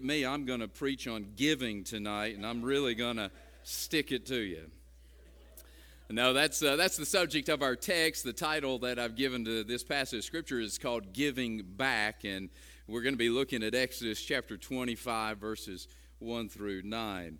at me, I'm going to preach on giving tonight, and I'm really going to stick it to you. No, that's, uh, that's the subject of our text. The title that I've given to this passage of Scripture is called Giving Back, and we're going to be looking at Exodus chapter 25, verses 1 through 9.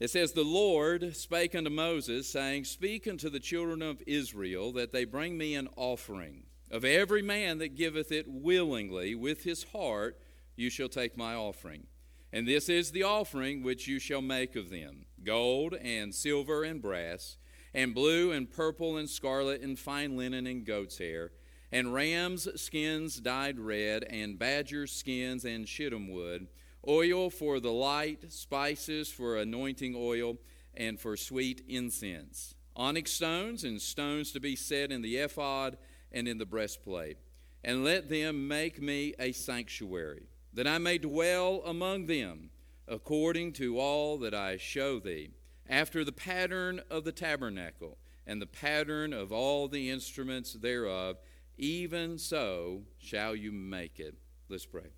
It says, The Lord spake unto Moses, saying, Speak unto the children of Israel that they bring me an offering. Of every man that giveth it willingly with his heart, you shall take my offering. And this is the offering which you shall make of them gold and silver and brass and blue and purple and scarlet and fine linen and goat's hair, and rams' skins dyed red, and badger skins and shittim wood, oil for the light, spices for anointing oil, and for sweet incense, onyx stones and stones to be set in the ephod and in the breastplate. And let them make me a sanctuary, that I may dwell among them, according to all that I show thee after the pattern of the tabernacle and the pattern of all the instruments thereof, even so shall you make it. Let's pray.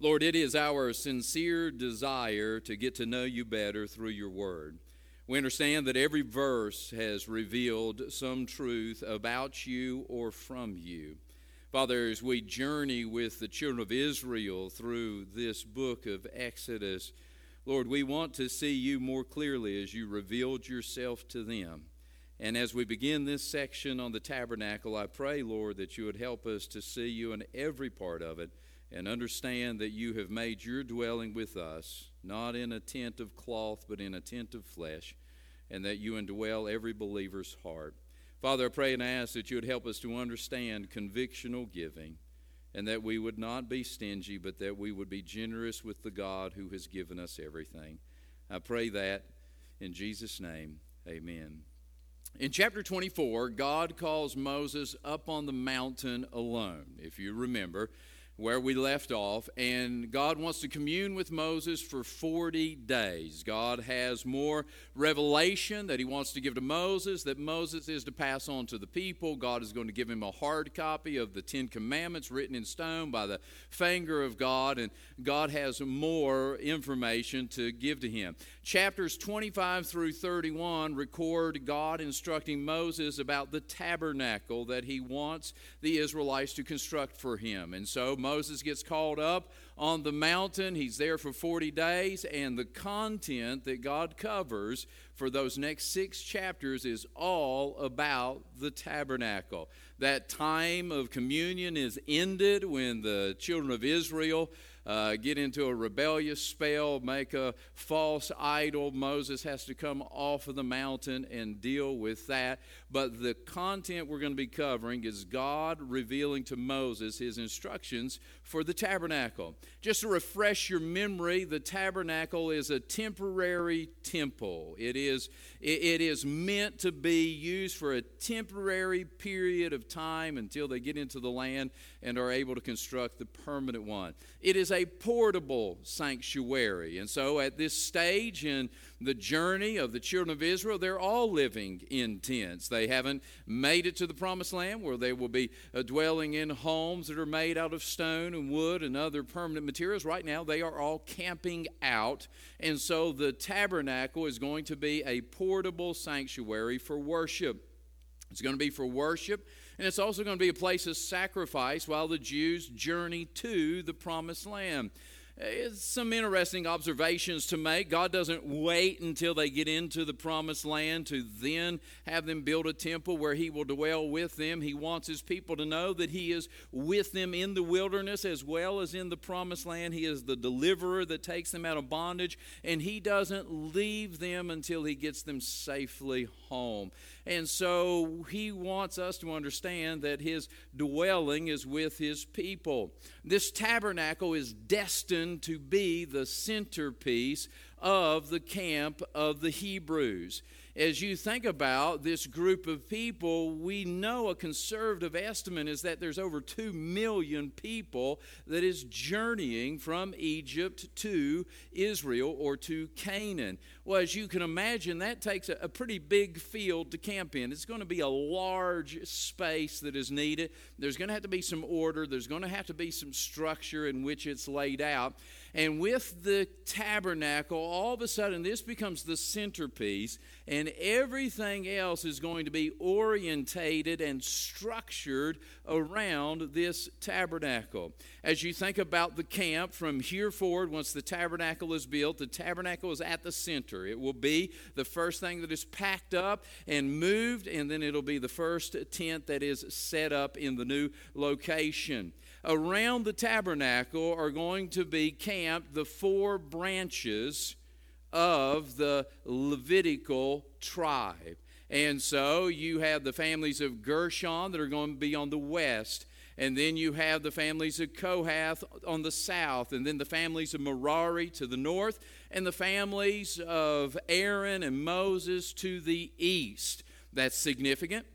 Lord, it is our sincere desire to get to know you better through your word. We understand that every verse has revealed some truth about you or from you. Father, as we journey with the children of Israel through this book of Exodus, Lord, we want to see you more clearly as you revealed yourself to them. And as we begin this section on the tabernacle, I pray, Lord, that you would help us to see you in every part of it and understand that you have made your dwelling with us, not in a tent of cloth, but in a tent of flesh, and that you indwell every believer's heart. Father, I pray and ask that you would help us to understand convictional giving and that we would not be stingy, but that we would be generous with the God who has given us everything. I pray that in Jesus' name, amen. In chapter 24, God calls Moses up on the mountain alone, if you remember where we left off, and God wants to commune with Moses for 40 days. God has more revelation that He wants to give to Moses that Moses is to pass on to the people. God is going to give him a hard copy of the Ten Commandments written in stone by the finger of God, and God has more information to give to him. Chapters 25 through 31 record God instructing Moses about the tabernacle that He wants the Israelites to construct for Him. And so Moses gets called up on the mountain. He's there for 40 days, and the content that God covers for those next six chapters is all about the tabernacle. That time of communion is ended when the children of Israel uh, get into a rebellious spell, make a false idol. Moses has to come off of the mountain and deal with that. But the content we're going to be covering is God revealing to Moses his instructions for the tabernacle. Just to refresh your memory, the tabernacle is a temporary temple. It is, it is meant to be used for a temporary period of time until they get into the land and are able to construct the permanent one. It is a portable sanctuary. And so at this stage in the journey of the children of Israel, they're all living in tents. They haven't made it to the promised land where they will be uh, dwelling in homes that are made out of stone and wood and other permanent materials. Right now, they are all camping out. And so the tabernacle is going to be a portable sanctuary for worship. It's going to be for worship, and it's also going to be a place of sacrifice while the Jews journey to the promised land. Uh, it's some interesting observations to make. God doesn't wait until they get into the promised land to then have them build a temple where He will dwell with them. He wants His people to know that He is with them in the wilderness as well as in the promised land. He is the deliverer that takes them out of bondage, and He doesn't leave them until He gets them safely home. And so he wants us to understand that his dwelling is with his people. This tabernacle is destined to be the centerpiece of the camp of the Hebrews as you think about this group of people, we know a conservative estimate is that there's over 2 million people that is journeying from Egypt to Israel or to Canaan. Well, as you can imagine, that takes a, a pretty big field to camp in. It's going to be a large space that is needed. There's going to have to be some order, there's going to have to be some structure in which it's laid out. And with the tabernacle, all of a sudden, this becomes the centerpiece, and everything else is going to be orientated and structured around this tabernacle. As you think about the camp from here forward, once the tabernacle is built, the tabernacle is at the center. It will be the first thing that is packed up and moved, and then it'll be the first tent that is set up in the new location around the tabernacle are going to be camped the four branches of the Levitical tribe. And so you have the families of Gershon that are going to be on the west. And then you have the families of Kohath on the south, and then the families of Merari to the north, and the families of Aaron and Moses to the east. That's significant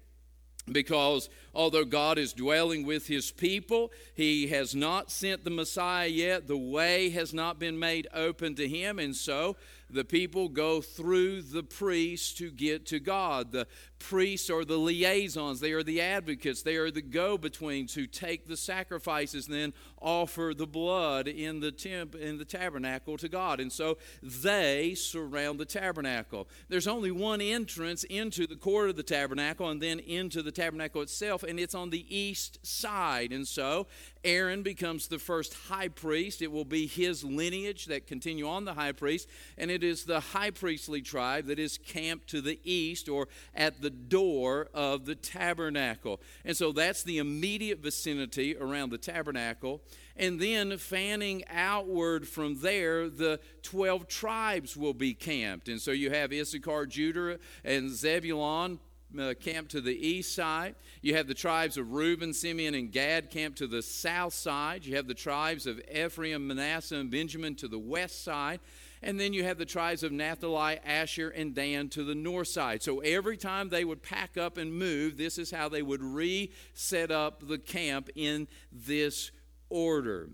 because although God is dwelling with his people, he has not sent the Messiah yet. The way has not been made open to him, and so the people go through the priests to get to God. The priests are the liaisons, they are the advocates, they are the go betweens who take the sacrifices and then offer the blood in the temp in the tabernacle to God. And so they surround the tabernacle. There's only one entrance into the court of the tabernacle and then into the tabernacle itself, and it's on the east side. And so Aaron becomes the first high priest. It will be his lineage that continue on the high priest, and it is the high priestly tribe that is camped to the east or at the door of the tabernacle. And so that's the immediate vicinity around the tabernacle. And then fanning outward from there, the 12 tribes will be camped. And so you have Issachar, Judah, and Zebulon uh, camped to the east side. You have the tribes of Reuben, Simeon, and Gad camped to the south side. You have the tribes of Ephraim, Manasseh, and Benjamin to the west side. And then you have the tribes of Naphtali, Asher, and Dan to the north side. So every time they would pack up and move, this is how they would reset up the camp in this order.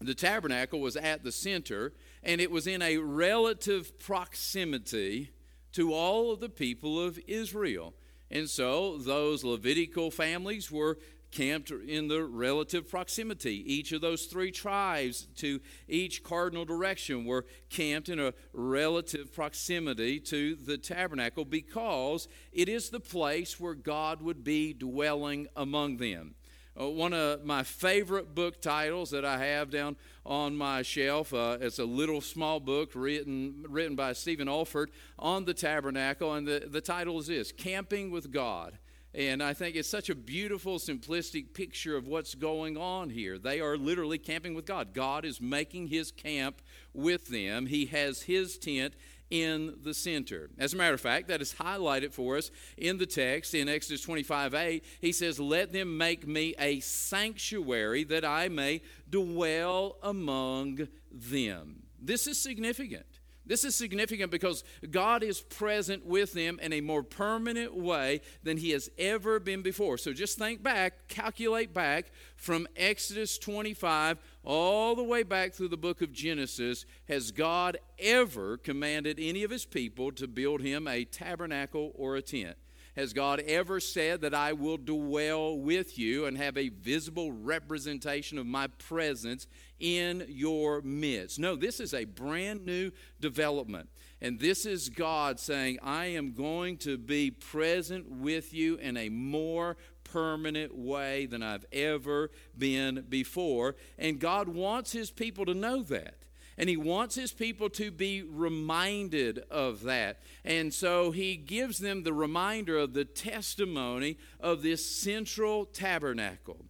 The tabernacle was at the center, and it was in a relative proximity to all of the people of Israel. And so those Levitical families were camped in the relative proximity. Each of those three tribes to each cardinal direction were camped in a relative proximity to the tabernacle because it is the place where God would be dwelling among them. Uh, one of my favorite book titles that I have down on my shelf. Uh, it's a little small book written, written by Stephen Olford on the tabernacle, and the, the title is this Camping with God. And I think it's such a beautiful, simplistic picture of what's going on here. They are literally camping with God. God is making his camp with them, He has his tent in the center. As a matter of fact, that is highlighted for us in the text in Exodus 25 8. He says, Let them make me a sanctuary that I may dwell among them. This is significant. This is significant because God is present with them in a more permanent way than He has ever been before. So just think back, calculate back from Exodus 25 all the way back through the book of Genesis. Has God ever commanded any of His people to build Him a tabernacle or a tent? Has God ever said that I will dwell with you and have a visible representation of my presence in your midst? No, this is a brand new development. And this is God saying, I am going to be present with you in a more permanent way than I've ever been before. And God wants His people to know that. And he wants his people to be reminded of that. And so he gives them the reminder of the testimony of this central tabernacle.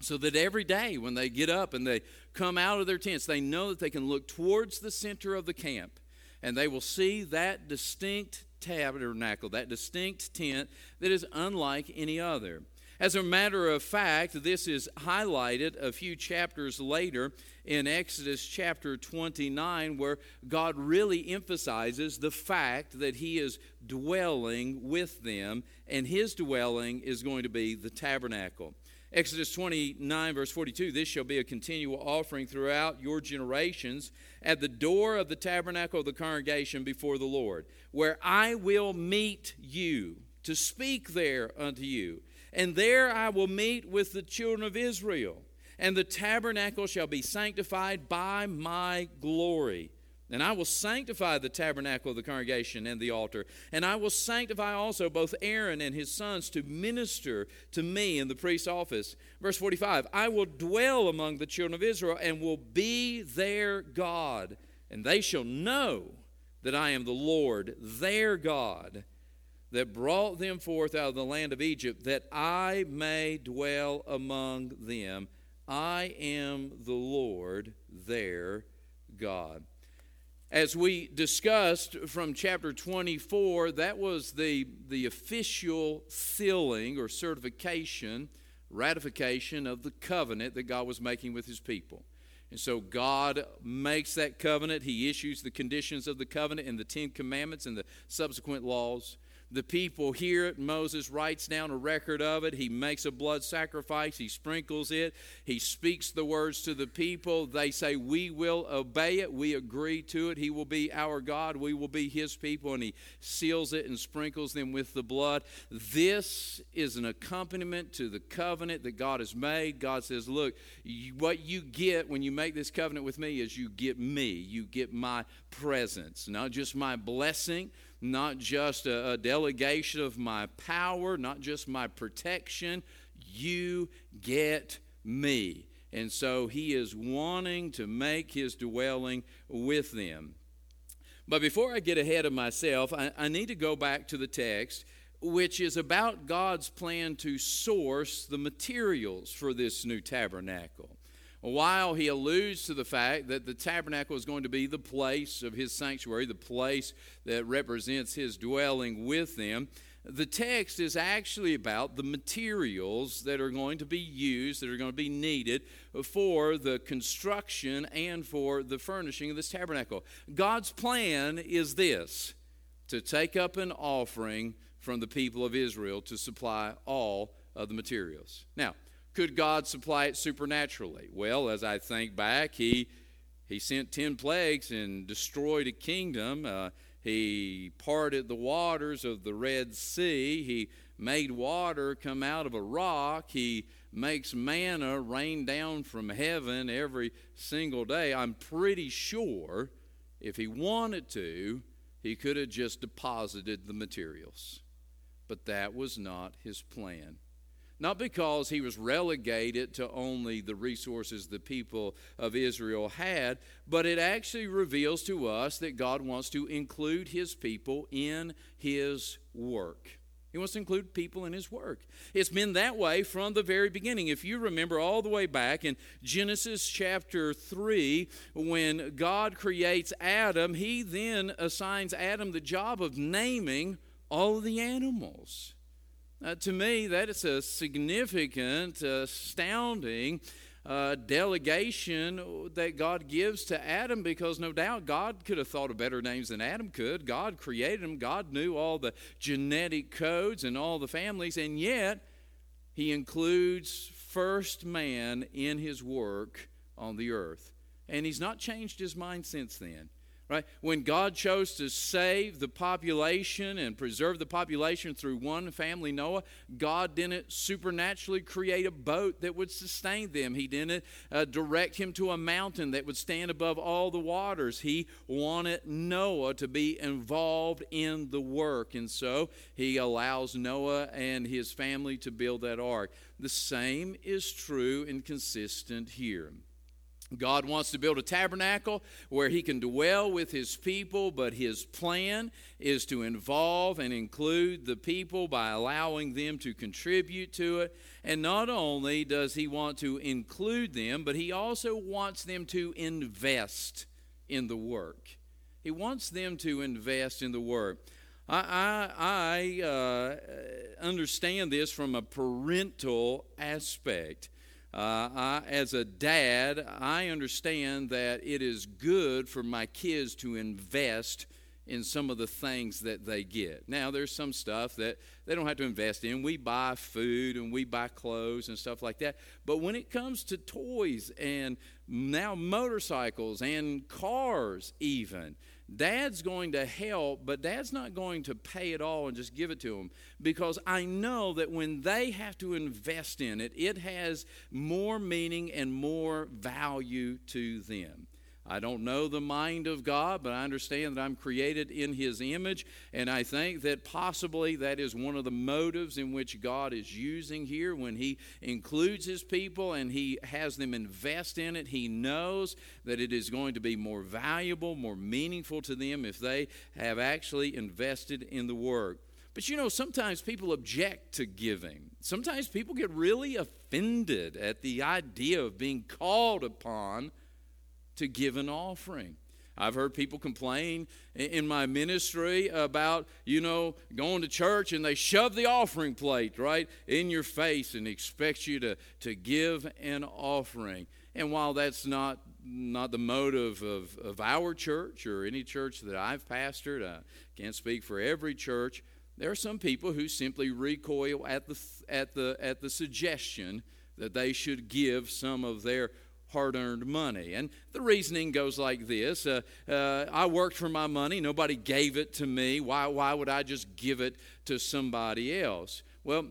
So that every day when they get up and they come out of their tents, they know that they can look towards the center of the camp and they will see that distinct tabernacle, that distinct tent that is unlike any other. As a matter of fact, this is highlighted a few chapters later in Exodus chapter 29, where God really emphasizes the fact that He is dwelling with them, and His dwelling is going to be the tabernacle. Exodus 29, verse 42 This shall be a continual offering throughout your generations at the door of the tabernacle of the congregation before the Lord, where I will meet you to speak there unto you and there I will meet with the children of Israel. And the tabernacle shall be sanctified by my glory. And I will sanctify the tabernacle of the congregation and the altar. And I will sanctify also both Aaron and his sons to minister to me in the priest's office. Verse 45 I will dwell among the children of Israel and will be their God. And they shall know that I am the Lord, their God, that brought them forth out of the land of Egypt, that I may dwell among them. I am the Lord, their God. As we discussed from chapter 24, that was the, the official sealing or certification, ratification of the covenant that God was making with his people. And so God makes that covenant. He issues the conditions of the covenant and the Ten Commandments and the subsequent laws. The people hear it. Moses writes down a record of it. He makes a blood sacrifice. He sprinkles it. He speaks the words to the people. They say, We will obey it. We agree to it. He will be our God. We will be his people. And he seals it and sprinkles them with the blood. This is an accompaniment to the covenant that God has made. God says, Look, what you get when you make this covenant with me is you get me. You get my presence, not just my blessing not just a, a delegation of my power, not just my protection. You get me. And so he is wanting to make his dwelling with them. But before I get ahead of myself, I, I, need to go back to the text, which is about God's plan to source the materials for this new tabernacle while he alludes to the fact that the tabernacle is going to be the place of his sanctuary, the place that represents his dwelling with them, the text is actually about the materials that are going to be used, that are going to be needed for the construction and for the furnishing of this tabernacle. God's plan is this to take up an offering from the people of Israel to supply all of the materials. Now, could God supply it supernaturally? Well, as I think back, He, he sent 10 plagues and destroyed a kingdom. Uh, he parted the waters of the Red Sea. He made water come out of a rock. He makes manna rain down from heaven every single day. I'm pretty sure if he wanted to, he could have just deposited the materials. But that was not his plan not because he was relegated to only the resources the people of Israel had, but it actually reveals to us that God wants to include his people in his work. He wants to include people in his work. It's been that way from the very beginning. If you remember all the way back in Genesis chapter 3, when God creates Adam, he then assigns Adam the job of naming all of the animals. Uh, to me, that is a significant, astounding uh, delegation that God gives to Adam because no doubt God could have thought of better names than Adam could. God created him, God knew all the genetic codes and all the families, and yet he includes first man in his work on the earth. And he's not changed his mind since then. Right? When God chose to save the population and preserve the population through one family, Noah, God didn't supernaturally create a boat that would sustain them. He didn't uh, direct him to a mountain that would stand above all the waters. He wanted Noah to be involved in the work. And so he allows Noah and his family to build that ark. The same is true and consistent here. God wants to build a tabernacle where he can dwell with his people, but his plan is to involve and include the people by allowing them to contribute to it. And not only does he want to include them, but he also wants them to invest in the work. He wants them to invest in the work. I, I, I uh, understand this from a parental aspect. Uh, I, as a dad, I understand that it is good for my kids to invest in some of the things that they get. Now, there's some stuff that they don't have to invest in. We buy food and we buy clothes and stuff like that. But when it comes to toys and now motorcycles and cars, even, Dad's going to help, but Dad's not going to pay it all and just give it to them because I know that when they have to invest in it, it has more meaning and more value to them. I don't know the mind of God, but I understand that I'm created in His image, and I think that possibly that is one of the motives in which God is using here when He includes His people and He has them invest in it. He knows that it is going to be more valuable, more meaningful to them if they have actually invested in the work. But you know, sometimes people object to giving. Sometimes people get really offended at the idea of being called upon to give an offering. I've heard people complain in my ministry about, you know, going to church and they shove the offering plate right in your face and expect you to, to give an offering. And while that's not not the motive of, of our church or any church that I've pastored, I can't speak for every church. There are some people who simply recoil at the, at the, at the suggestion that they should give some of their hard earned money. And the reasoning goes like this uh, uh, I worked for my money, nobody gave it to me. Why, why would I just give it to somebody else? Well,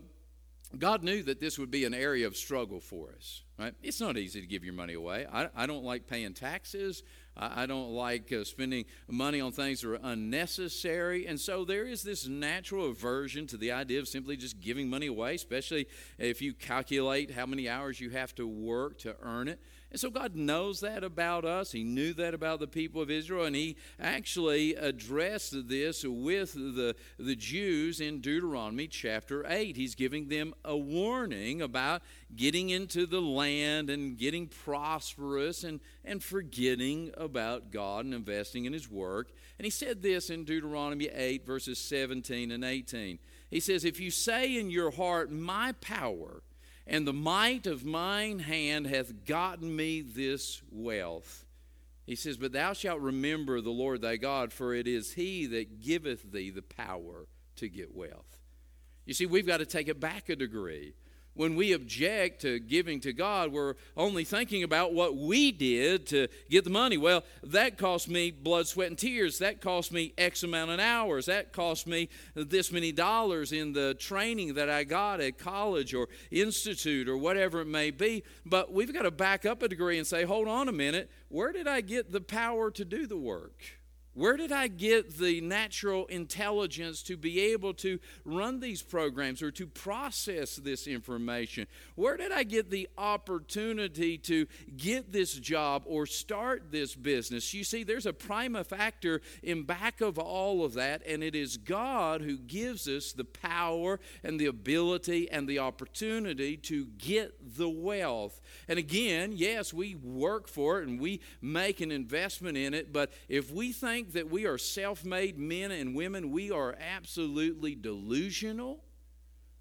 God knew that this would be an area of struggle for us. Right? It's not easy to give your money away. I, I don't like paying taxes. I, I don't like uh, spending money on things that are unnecessary. And so there is this natural aversion to the idea of simply just giving money away, especially if you calculate how many hours you have to work to earn it. And so God knows that about us. He knew that about the people of Israel, and He actually addressed this with the, the Jews in Deuteronomy chapter 8. He's giving them a warning about getting into the land and getting prosperous and, and forgetting about God and investing in His work. And He said this in Deuteronomy 8, verses 17 and 18. He says, If you say in your heart, My power, and the might of mine hand hath gotten me this wealth. He says, But thou shalt remember the Lord thy God, for it is he that giveth thee the power to get wealth. You see, we've got to take it back a degree. When we object to giving to God, we're only thinking about what we did to get the money. Well, that cost me blood, sweat, and tears. That cost me X amount of hours. That cost me this many dollars in the training that I got at college or institute or whatever it may be. But we've got to back up a degree and say, hold on a minute, where did I get the power to do the work? Where did I get the natural intelligence to be able to run these programs or to process this information? Where did I get the opportunity to get this job or start this business? You see, there's a prima factor in back of all of that, and it is God who gives us the power and the ability and the opportunity to get the wealth. And again, yes, we work for it and we make an investment in it, but if we think think that we are self made men and women, we are absolutely delusional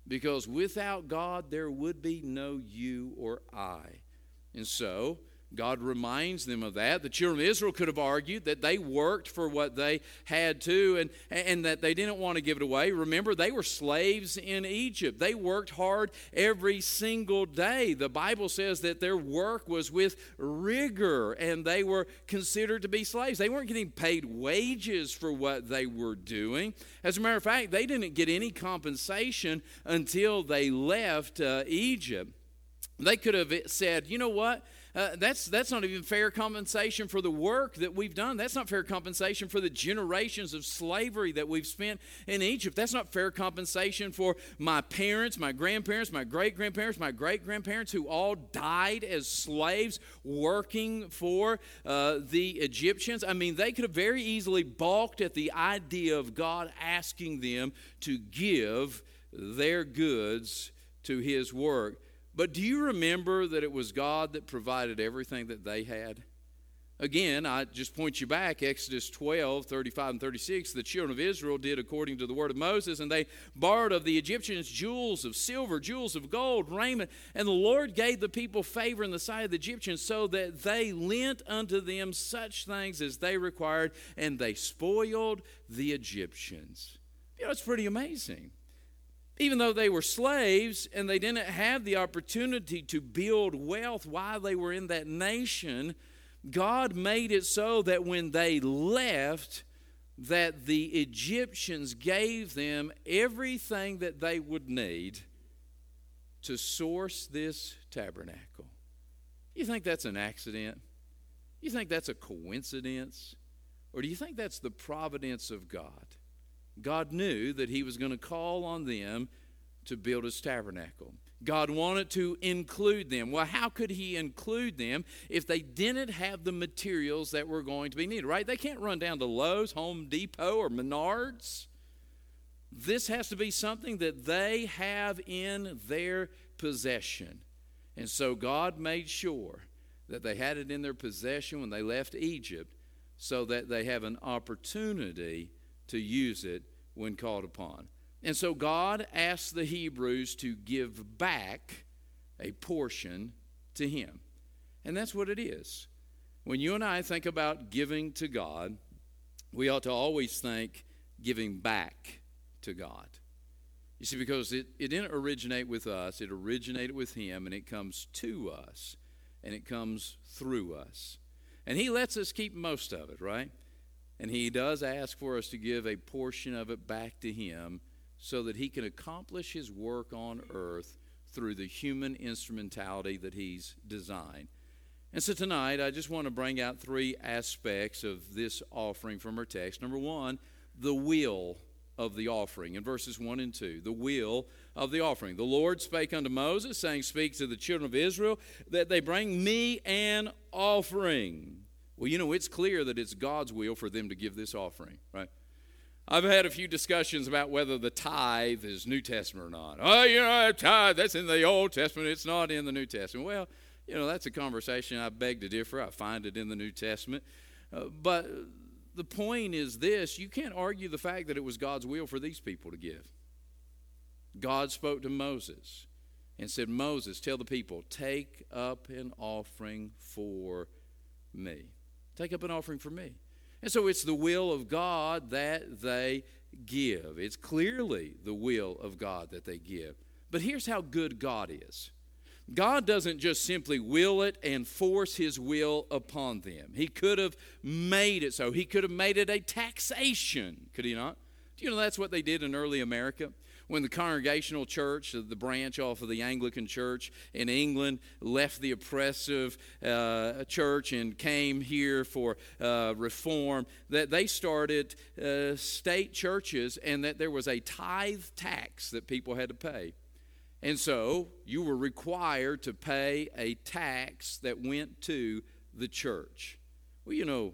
because without God, there would be no you or I. And so, God reminds them of that. The children of Israel could have argued that they worked for what they had to and, and that they didn't want to give it away. Remember, they were slaves in Egypt. They worked hard every single day. The Bible says that their work was with rigor and they were considered to be slaves. They weren't getting paid wages for what they were doing. As a matter of fact, they didn't get any compensation until they left uh, Egypt. They could have said, you know what? Uh, that's, that's not even fair compensation for the work that we've done. That's not fair compensation for the generations of slavery that we've spent in Egypt. That's not fair compensation for my parents, my grandparents, my great grandparents, my great grandparents who all died as slaves working for uh, the Egyptians. I mean, they could have very easily balked at the idea of God asking them to give their goods to His work. But do you remember that it was God that provided everything that they had? Again, I just point you back, Exodus 12, 35 and 36. The children of Israel did according to the word of Moses, and they borrowed of the Egyptians jewels of silver, jewels of gold, raiment. And the Lord gave the people favor in the sight of the Egyptians, so that they lent unto them such things as they required, and they spoiled the Egyptians. You know, it's pretty amazing. Even though they were slaves and they didn't have the opportunity to build wealth while they were in that nation, God made it so that when they left, that the Egyptians gave them everything that they would need to source this tabernacle. You think that's an accident? You think that's a coincidence? Or do you think that's the providence of God? God knew that He was going to call on them to build His tabernacle. God wanted to include them. Well, how could He include them if they didn't have the materials that were going to be needed, right? They can't run down to Lowe's, Home Depot, or Menards. This has to be something that they have in their possession. And so God made sure that they had it in their possession when they left Egypt so that they have an opportunity to use it when called upon. And so God asked the Hebrews to give back a portion to Him. And that's what it is. When you and I think about giving to God, we ought to always think giving back to God. You see, because it, it didn't originate with us, it originated with Him, and it comes to us, and it comes through us. And He lets us keep most of it, right? And He does ask for us to give a portion of it back to Him so that he can accomplish his work on earth through the human instrumentality that he's designed. And so tonight, I just want to bring out three aspects of this offering from our text. Number one, the will of the offering in verses 1 and 2. The will of the offering. The Lord spake unto Moses, saying, Speak to the children of Israel that they bring me an offering. Well, you know, it's clear that it's God's will for them to give this offering, right? I've had a few discussions about whether the tithe is New Testament or not. Oh, you know, tithe, that's in the Old Testament, it's not in the New Testament. Well, you know, that's a conversation I beg to differ. I find it in the New Testament. Uh, but the point is this you can't argue the fact that it was God's will for these people to give. God spoke to Moses and said, Moses, tell the people, take up an offering for me. Take up an offering for me. And so it's the will of God that they give. It's clearly the will of God that they give. But here's how good God is God doesn't just simply will it and force his will upon them. He could have made it so. He could have made it a taxation, could he not? Do you know that's what they did in early America? When the Congregational Church, the branch off of the Anglican Church in England, left the oppressive uh, church and came here for uh, reform, that they started uh, state churches and that there was a tithe tax that people had to pay. And so you were required to pay a tax that went to the church. Well, you know,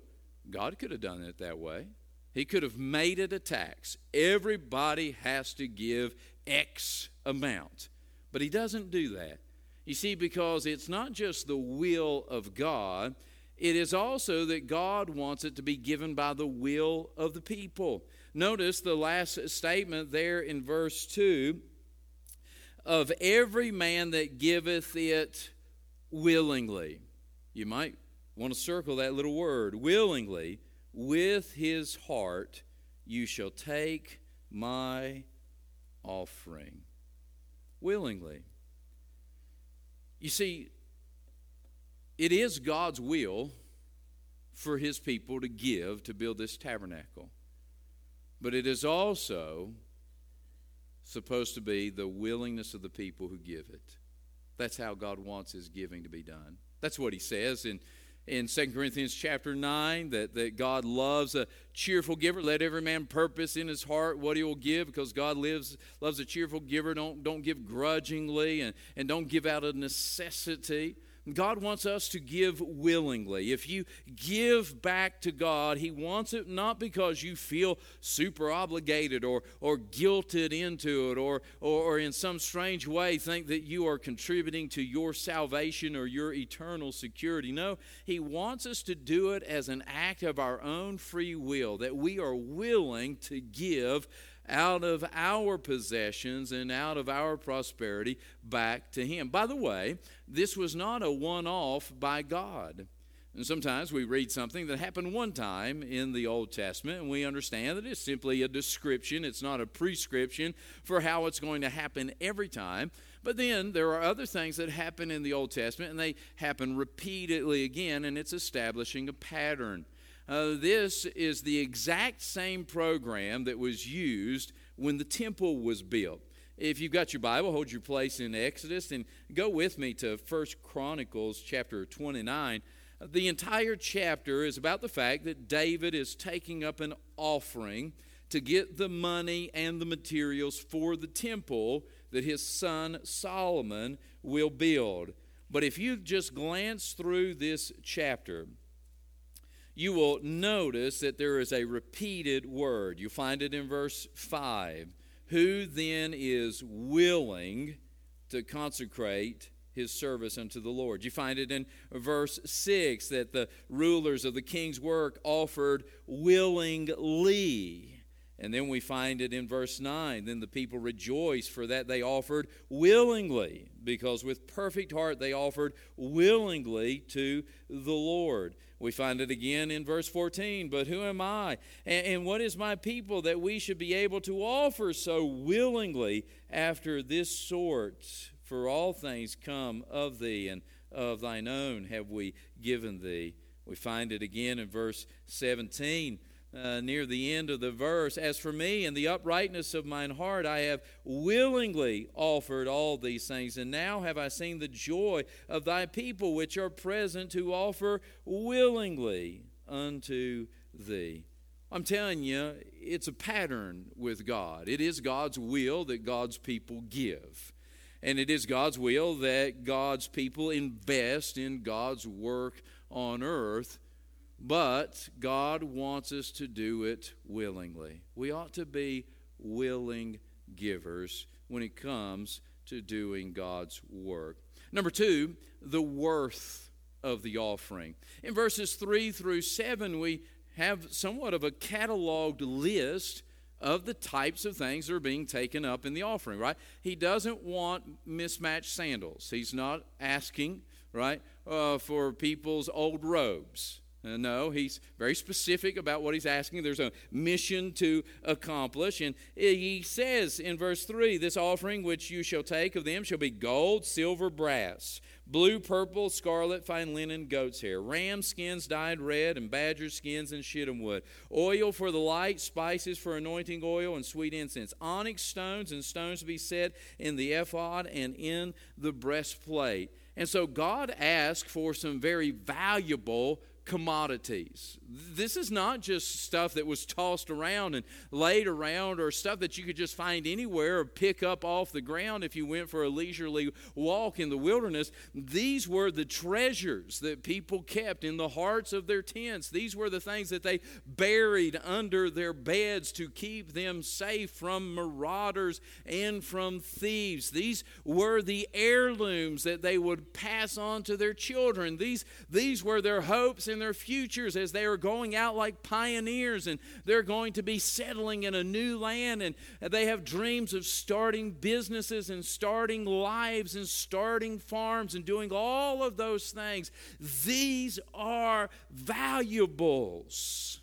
God could have done it that way. He could have made it a tax. Everybody has to give X amount. But he doesn't do that. You see, because it's not just the will of God, it is also that God wants it to be given by the will of the people. Notice the last statement there in verse 2 of every man that giveth it willingly. You might want to circle that little word, willingly with his heart you shall take my offering willingly. You see, it is God's will for his people to give to build this tabernacle. But it is also supposed to be the willingness of the people who give it. That's how God wants his giving to be done. That's what he says in in 2 Corinthians chapter 9 that, that God loves a cheerful giver. Let every man purpose in his heart what he will give because God lives, loves a cheerful giver. Don't, don't give grudgingly and, and don't give out of necessity. God wants us to give willingly. If you give back to God, He wants it not because you feel super obligated or, or guilted into it or, or, or in some strange way think that you are contributing to your salvation or your eternal security. No, He wants us to do it as an act of our own free will, that we are willing to give out of our possessions and out of our prosperity back to Him. By the way, this was not a one off by God. And sometimes we read something that happened one time in the Old Testament, and we understand that it's simply a description, it's not a prescription for how it's going to happen every time. But then there are other things that happen in the Old Testament, and they happen repeatedly again, and it's establishing a pattern. Uh, this is the exact same program that was used when the temple was built. If you've got your Bible, hold your place in Exodus and go with me to First Chronicles chapter 29. The entire chapter is about the fact that David is taking up an offering to get the money and the materials for the temple that his son Solomon will build. But if you just glance through this chapter, you will notice that there is a repeated word. You find it in verse 5. Who then is willing to consecrate his service unto the Lord? You find it in verse 6 that the rulers of the king's work offered willingly. And then we find it in verse 9. Then the people rejoiced for that they offered willingly, because with perfect heart they offered willingly to the Lord. We find it again in verse 14. But who am I? And, and, what is my people that we should be able to offer so willingly after this sort? For all things come of thee, and of thine own have we given thee. We find it again in verse 17 uh, near the end of the verse As for me in the uprightness of mine heart, I have willingly offered all these things, and now have I seen the joy of thy people which are present to offer willingly unto thee. I'm telling you, it's a pattern with God. It is God's will that God's people give. And it is God's will that God's people invest in God's work on earth but God wants us to do it willingly. We ought to be willing givers when it comes to doing God's work. Number two, the worth of the offering. In verses 3 through 7, we have somewhat of a cataloged list of the types of things that are being taken up in the offering, right? He doesn't want mismatched sandals. He's not asking, right, uh, for people's old robes. Uh, no, he's very specific about what he's asking. There's a mission to accomplish. And he says in verse 3 This offering which you shall take of them shall be gold, silver, brass, blue, purple, scarlet, fine linen, goat's hair, ram skins dyed red, and badger skins and shittim wood, oil for the light, spices for anointing oil, and sweet incense, onyx stones and stones to be set in the ephod and in the breastplate. And so God asked for some very valuable commodities. This is not just stuff that was tossed around and laid around or stuff that you could just find anywhere or pick up off the ground if you went for a leisurely walk in the wilderness. These were the treasures that people kept in the hearts of their tents. These were the things that they buried under their beds to keep them safe from marauders and from thieves. These were the heirlooms that they would pass on to their children. These, these were their hopes in their futures as they are going out like pioneers and they're going to be settling in a new land and they have dreams of starting businesses and starting lives and starting farms and doing all of those things. These are valuables.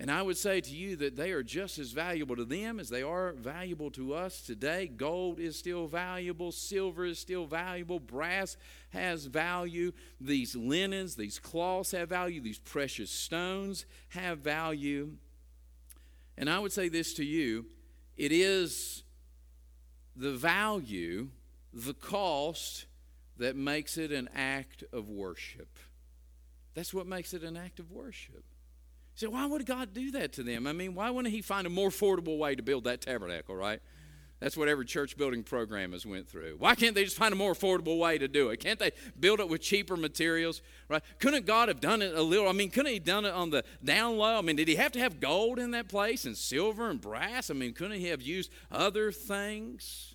And I would say to you that they are just as valuable to them as they are valuable to us today. Gold is still valuable, silver is still valuable, brass has value, these linens, these cloths have value, these precious stones have value. And I would say this to you it is the value, the cost that makes it an act of worship. That's what makes it an act of worship. So why would God do that to them? I mean, why wouldn't He find a more affordable way to build that tabernacle, right? That's what every church building program has went through. Why can't they just find a more affordable way to do it? Can't they build it with cheaper materials? Right? Couldn't God have done it a little? I mean, couldn't he done it on the down low? I mean, did he have to have gold in that place and silver and brass? I mean, couldn't he have used other things?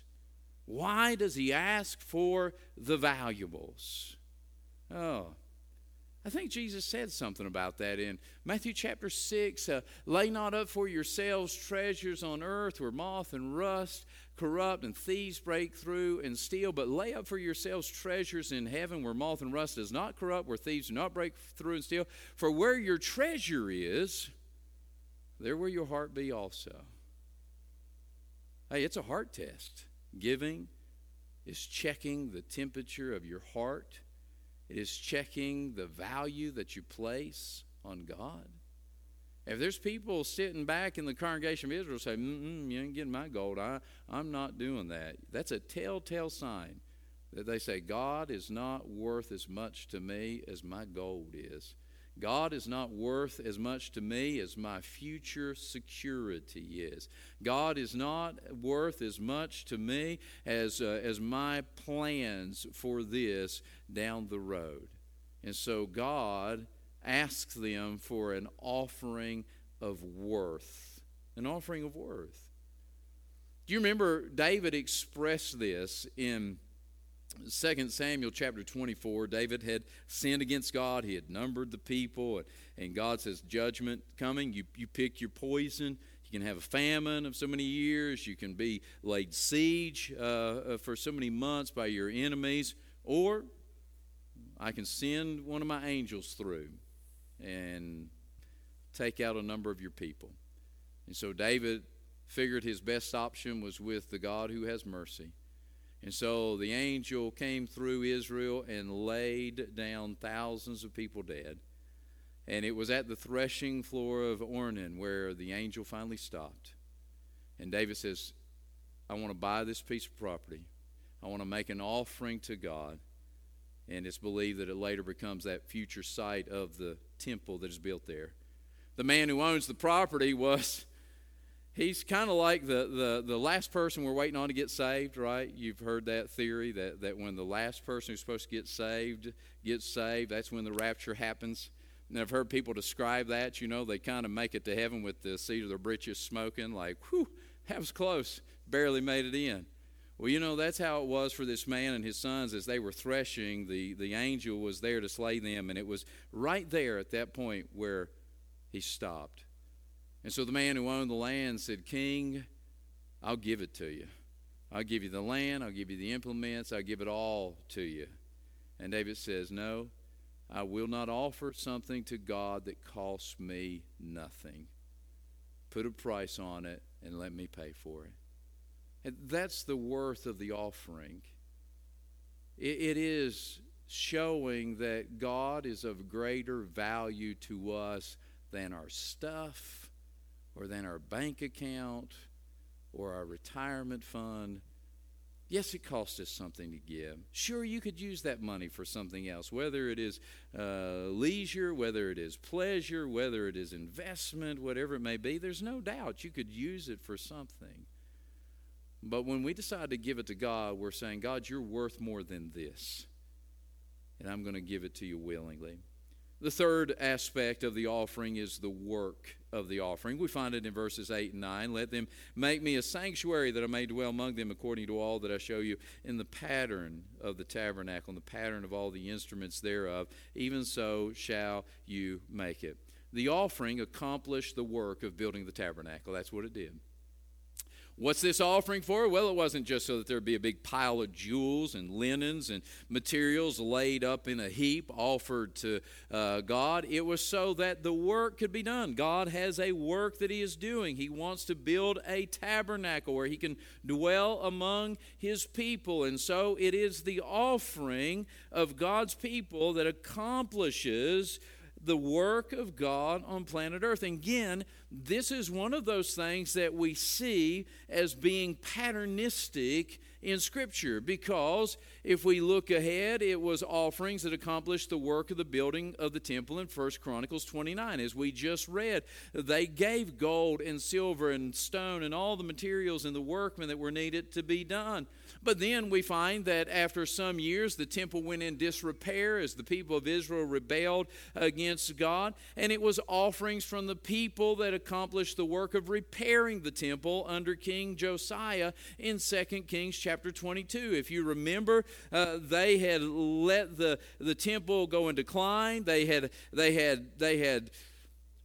Why does he ask for the valuables? Oh, I think Jesus said something about that in Matthew chapter 6. Uh, Lay not up for yourselves treasures on earth where moth and rust corrupt and thieves break through and steal, but lay up for yourselves treasures in heaven where moth and rust does not corrupt, where thieves do not break through and steal. For where your treasure is, there will your heart be also. Hey, it's a heart test. Giving is checking the temperature of your heart it is checking the value that you place on God. If there's people sitting back in the congregation of Israel say, Mm-mm, you ain't getting my gold, I, I'm not doing that, that's a telltale sign that they say, God is not worth as much to me as my gold is. God is not worth as much to me as my future security is. God is not worth as much to me as, uh, as my plans for this down the road. And so God asks them for an offering of worth. An offering of worth. Do you remember David expressed this in 2 Samuel chapter 24, David had sinned against God. He had numbered the people, and God says, Judgment coming. You, you pick your poison. You can have a famine of so many years. You can be laid siege uh, uh, for so many months by your enemies. Or I can send one of my angels through and take out a number of your people. And so David figured his best option was with the God who has mercy. And so the angel came through Israel and laid down thousands of people dead. And it was at the threshing floor of Ornan where the angel finally stopped. And David says, I want to buy this piece of property. I want to make an offering to God. And it's believed that it later becomes that future site of the temple that is built there. The man who owns the property was he's kind of like the, the, the last person we're waiting on to get saved, right? You've heard that theory that, that when the last person who's supposed to get saved gets saved, that's when the rapture happens. And I've heard people describe that, you know, they kind of make it to heaven with the seat of their britches smoking, like, whew, that was close, barely made it in. Well, you know, that's how it was for this man and his sons as they were threshing. The, the angel was there to slay them, and it was right there at that point where he stopped and so the man who owned the land said, King, I'll give it to you. I'll give you the land, I'll give you the implements, I'll give it all to you. And David says, No, I will not offer something to God that costs me nothing. Put a price on it and let me pay for it. That's the worth of the offering. it, it is showing that God is of greater value to us than our stuff or than our bank account or our retirement fund. Yes, it costs us something to give. Sure, you could use that money for something else, whether it is uh, leisure, whether it is pleasure, whether it is investment, whatever it may be. There's no doubt you could use it for something. But when we decide to give it to God, we're saying, God, you're worth more than this. And I'm going to give it to you willingly. The third aspect of the offering is the work of the offering. We find it in verses 8 and 9. Let them make me a sanctuary that I may dwell among them according to all that I show you in the pattern of the tabernacle and the pattern of all the instruments thereof. Even so shall you make it. The offering accomplished the work of building the tabernacle. That's what it did. What's this offering for? Well, it wasn't just so that there'd be a big pile of jewels and linens and materials laid up in a heap offered to uh, God. It was so that the work could be done. God has a work that He is doing. He wants to build a tabernacle where He can dwell among His people. And so it is the offering of God's people that accomplishes the work of God on planet Earth. And again, this is one of those things that we see as being patternistic in Scripture because if we look ahead, it was offerings that accomplished the work of the building of the temple in 1 Chronicles 29. As we just read, they gave gold and silver and stone and all the materials and the workmen that were needed to be done. But then we find that after some years, the temple went in disrepair as the people of Israel rebelled against God. And it was offerings from the people that accomplished the work of repairing the temple under King Josiah in 2 Kings chapter 22. If you remember, uh, they had let the, the temple go in decline. They had, they had, they had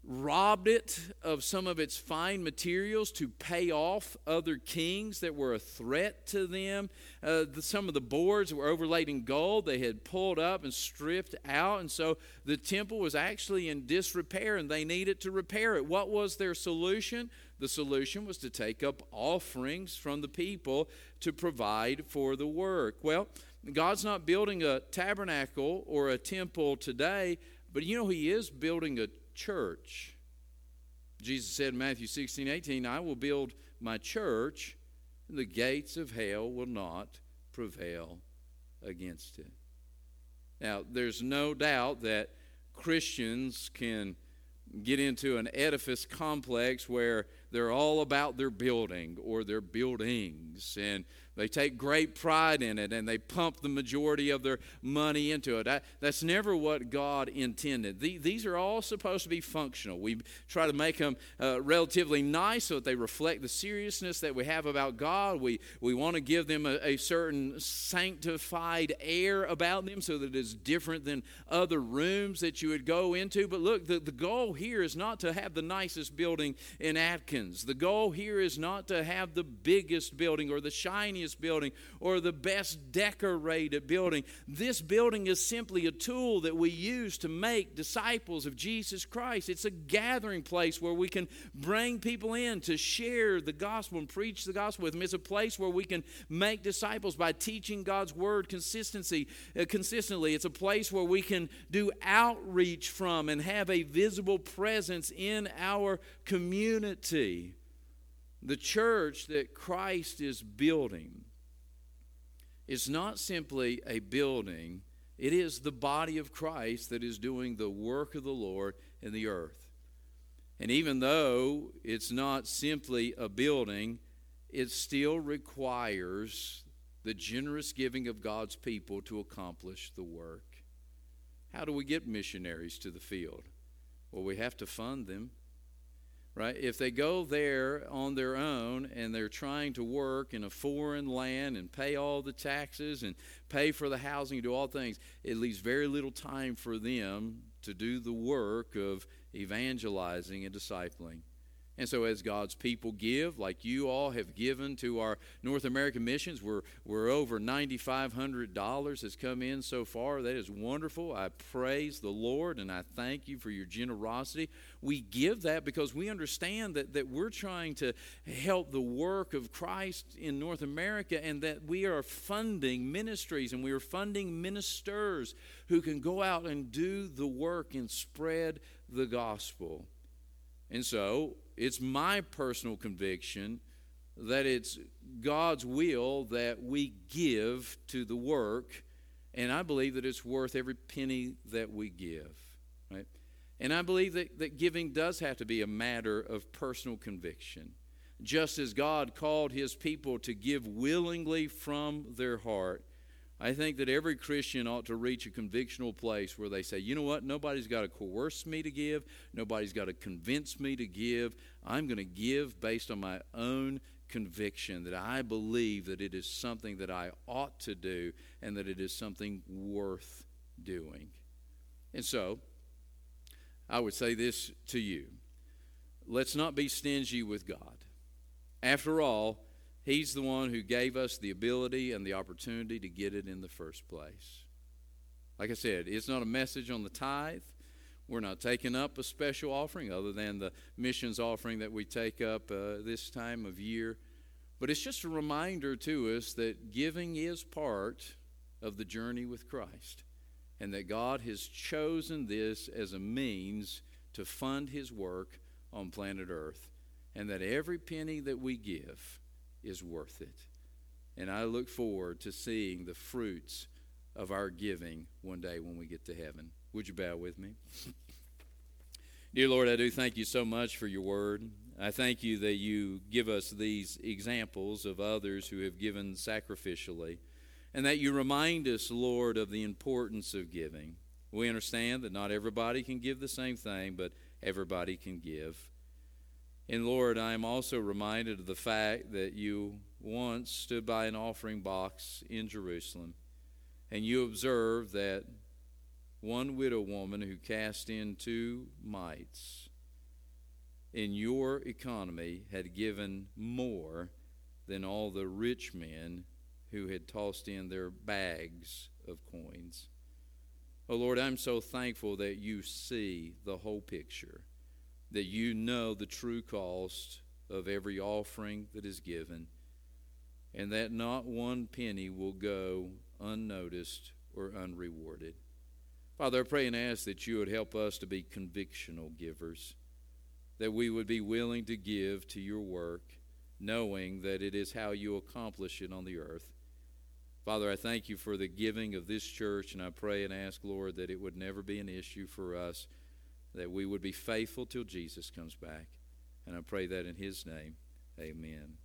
robbed it of some of its fine materials to pay off other kings that were a threat to them. Uh, the, some of the boards were overlaid in gold. They had pulled up and stripped out. And so the temple was actually in disrepair and they needed to repair it. What was their solution? The solution was to take up offerings from the people to provide for the work. Well, God's not building a tabernacle or a temple today, but you know, He is building a church. Jesus said in Matthew 16, 18, I will build my church, and the gates of hell will not prevail against it. Now, there's no doubt that Christians can get into an edifice complex where they're all about their building or their buildings and they take great pride in it and they pump the majority of their money into it. That, that's never what God intended. The, these are all supposed to be functional. We try to make them uh, relatively nice so that they reflect the seriousness that we have about God. We, we want to give them a, a certain sanctified air about them so that it's different than other rooms that you would go into. But look, the, the goal here is not to have the nicest building in Atkins. The goal here is not to have the biggest building or the shiniest building or the best decorated building. This building is simply a tool that we use to make disciples of Jesus Christ. It's a gathering place where we can bring people in to share the gospel and preach the gospel with them. It's a place where we can make disciples by teaching God's word consistency uh, consistently. It's a place where we can do outreach from and have a visible presence in our community the church that Christ is building is not simply a building, it is the body of Christ that is doing the work of the Lord in the earth. And even though it's not simply a building, it still requires the generous giving of God's people to accomplish the work. How do we get missionaries to the field? Well, we have to fund them right? If they go there on their own and they're trying to work in a foreign land and pay all the taxes and pay for the housing and do all things, it leaves very little time for them to do the work of evangelizing and discipling. And so, as God's people give, like you all have given to our North American missions, we're, we're over $9,500 has come in so far. That is wonderful. I praise the Lord and I thank you for your generosity. We give that because we understand that, that we're trying to help the work of Christ in North America and that we are funding ministries and we are funding ministers who can go out and do the work and spread the gospel. And so, it's my personal conviction that it's God's will that we give to the work, and I believe that it's worth every penny that we give. Right? And I believe that, that giving does have to be a matter of personal conviction. Just as God called his people to give willingly from their heart, I think that every Christian ought to reach a convictional place where they say, you know what, nobody's got to coerce me to give, nobody's got to convince me to give. I'm going to give based on my own conviction that I believe that it is something that I ought to do and that it is something worth doing. And so, I would say this to you let's not be stingy with God. After all, He's the one who gave us the ability and the opportunity to get it in the first place. Like I said, it's not a message on the tithe. We're not taking up a special offering other than the missions offering that we take up uh, this time of year. But it's just a reminder to us that giving is part of the journey with Christ and that God has chosen this as a means to fund his work on planet Earth and that every penny that we give is worth it. And I look forward to seeing the fruits of our giving one day when we get to heaven. Would you bow with me? Dear Lord, I do thank you so much for your word. I thank you that you give us these examples of others who have given sacrificially, and that you remind us, Lord, of the importance of giving. We understand that not everybody can give the same thing, but everybody can give. And Lord, I am also reminded of the fact that you once stood by an offering box in Jerusalem, and you observed that one widow woman who cast in two mites in your economy had given more than all the rich men who had tossed in their bags of coins. Oh Lord, I'm so thankful that you see the whole picture, that you know the true cost of every offering that is given, and that not one penny will go unnoticed or unrewarded. Father, I pray and ask that you would help us to be convictional givers, that we would be willing to give to your work, knowing that it is how you accomplish it on the earth. Father, I thank you for the giving of this church, and I pray and ask, Lord, that it would never be an issue for us, that we would be faithful till Jesus comes back. And I pray that in his name, amen.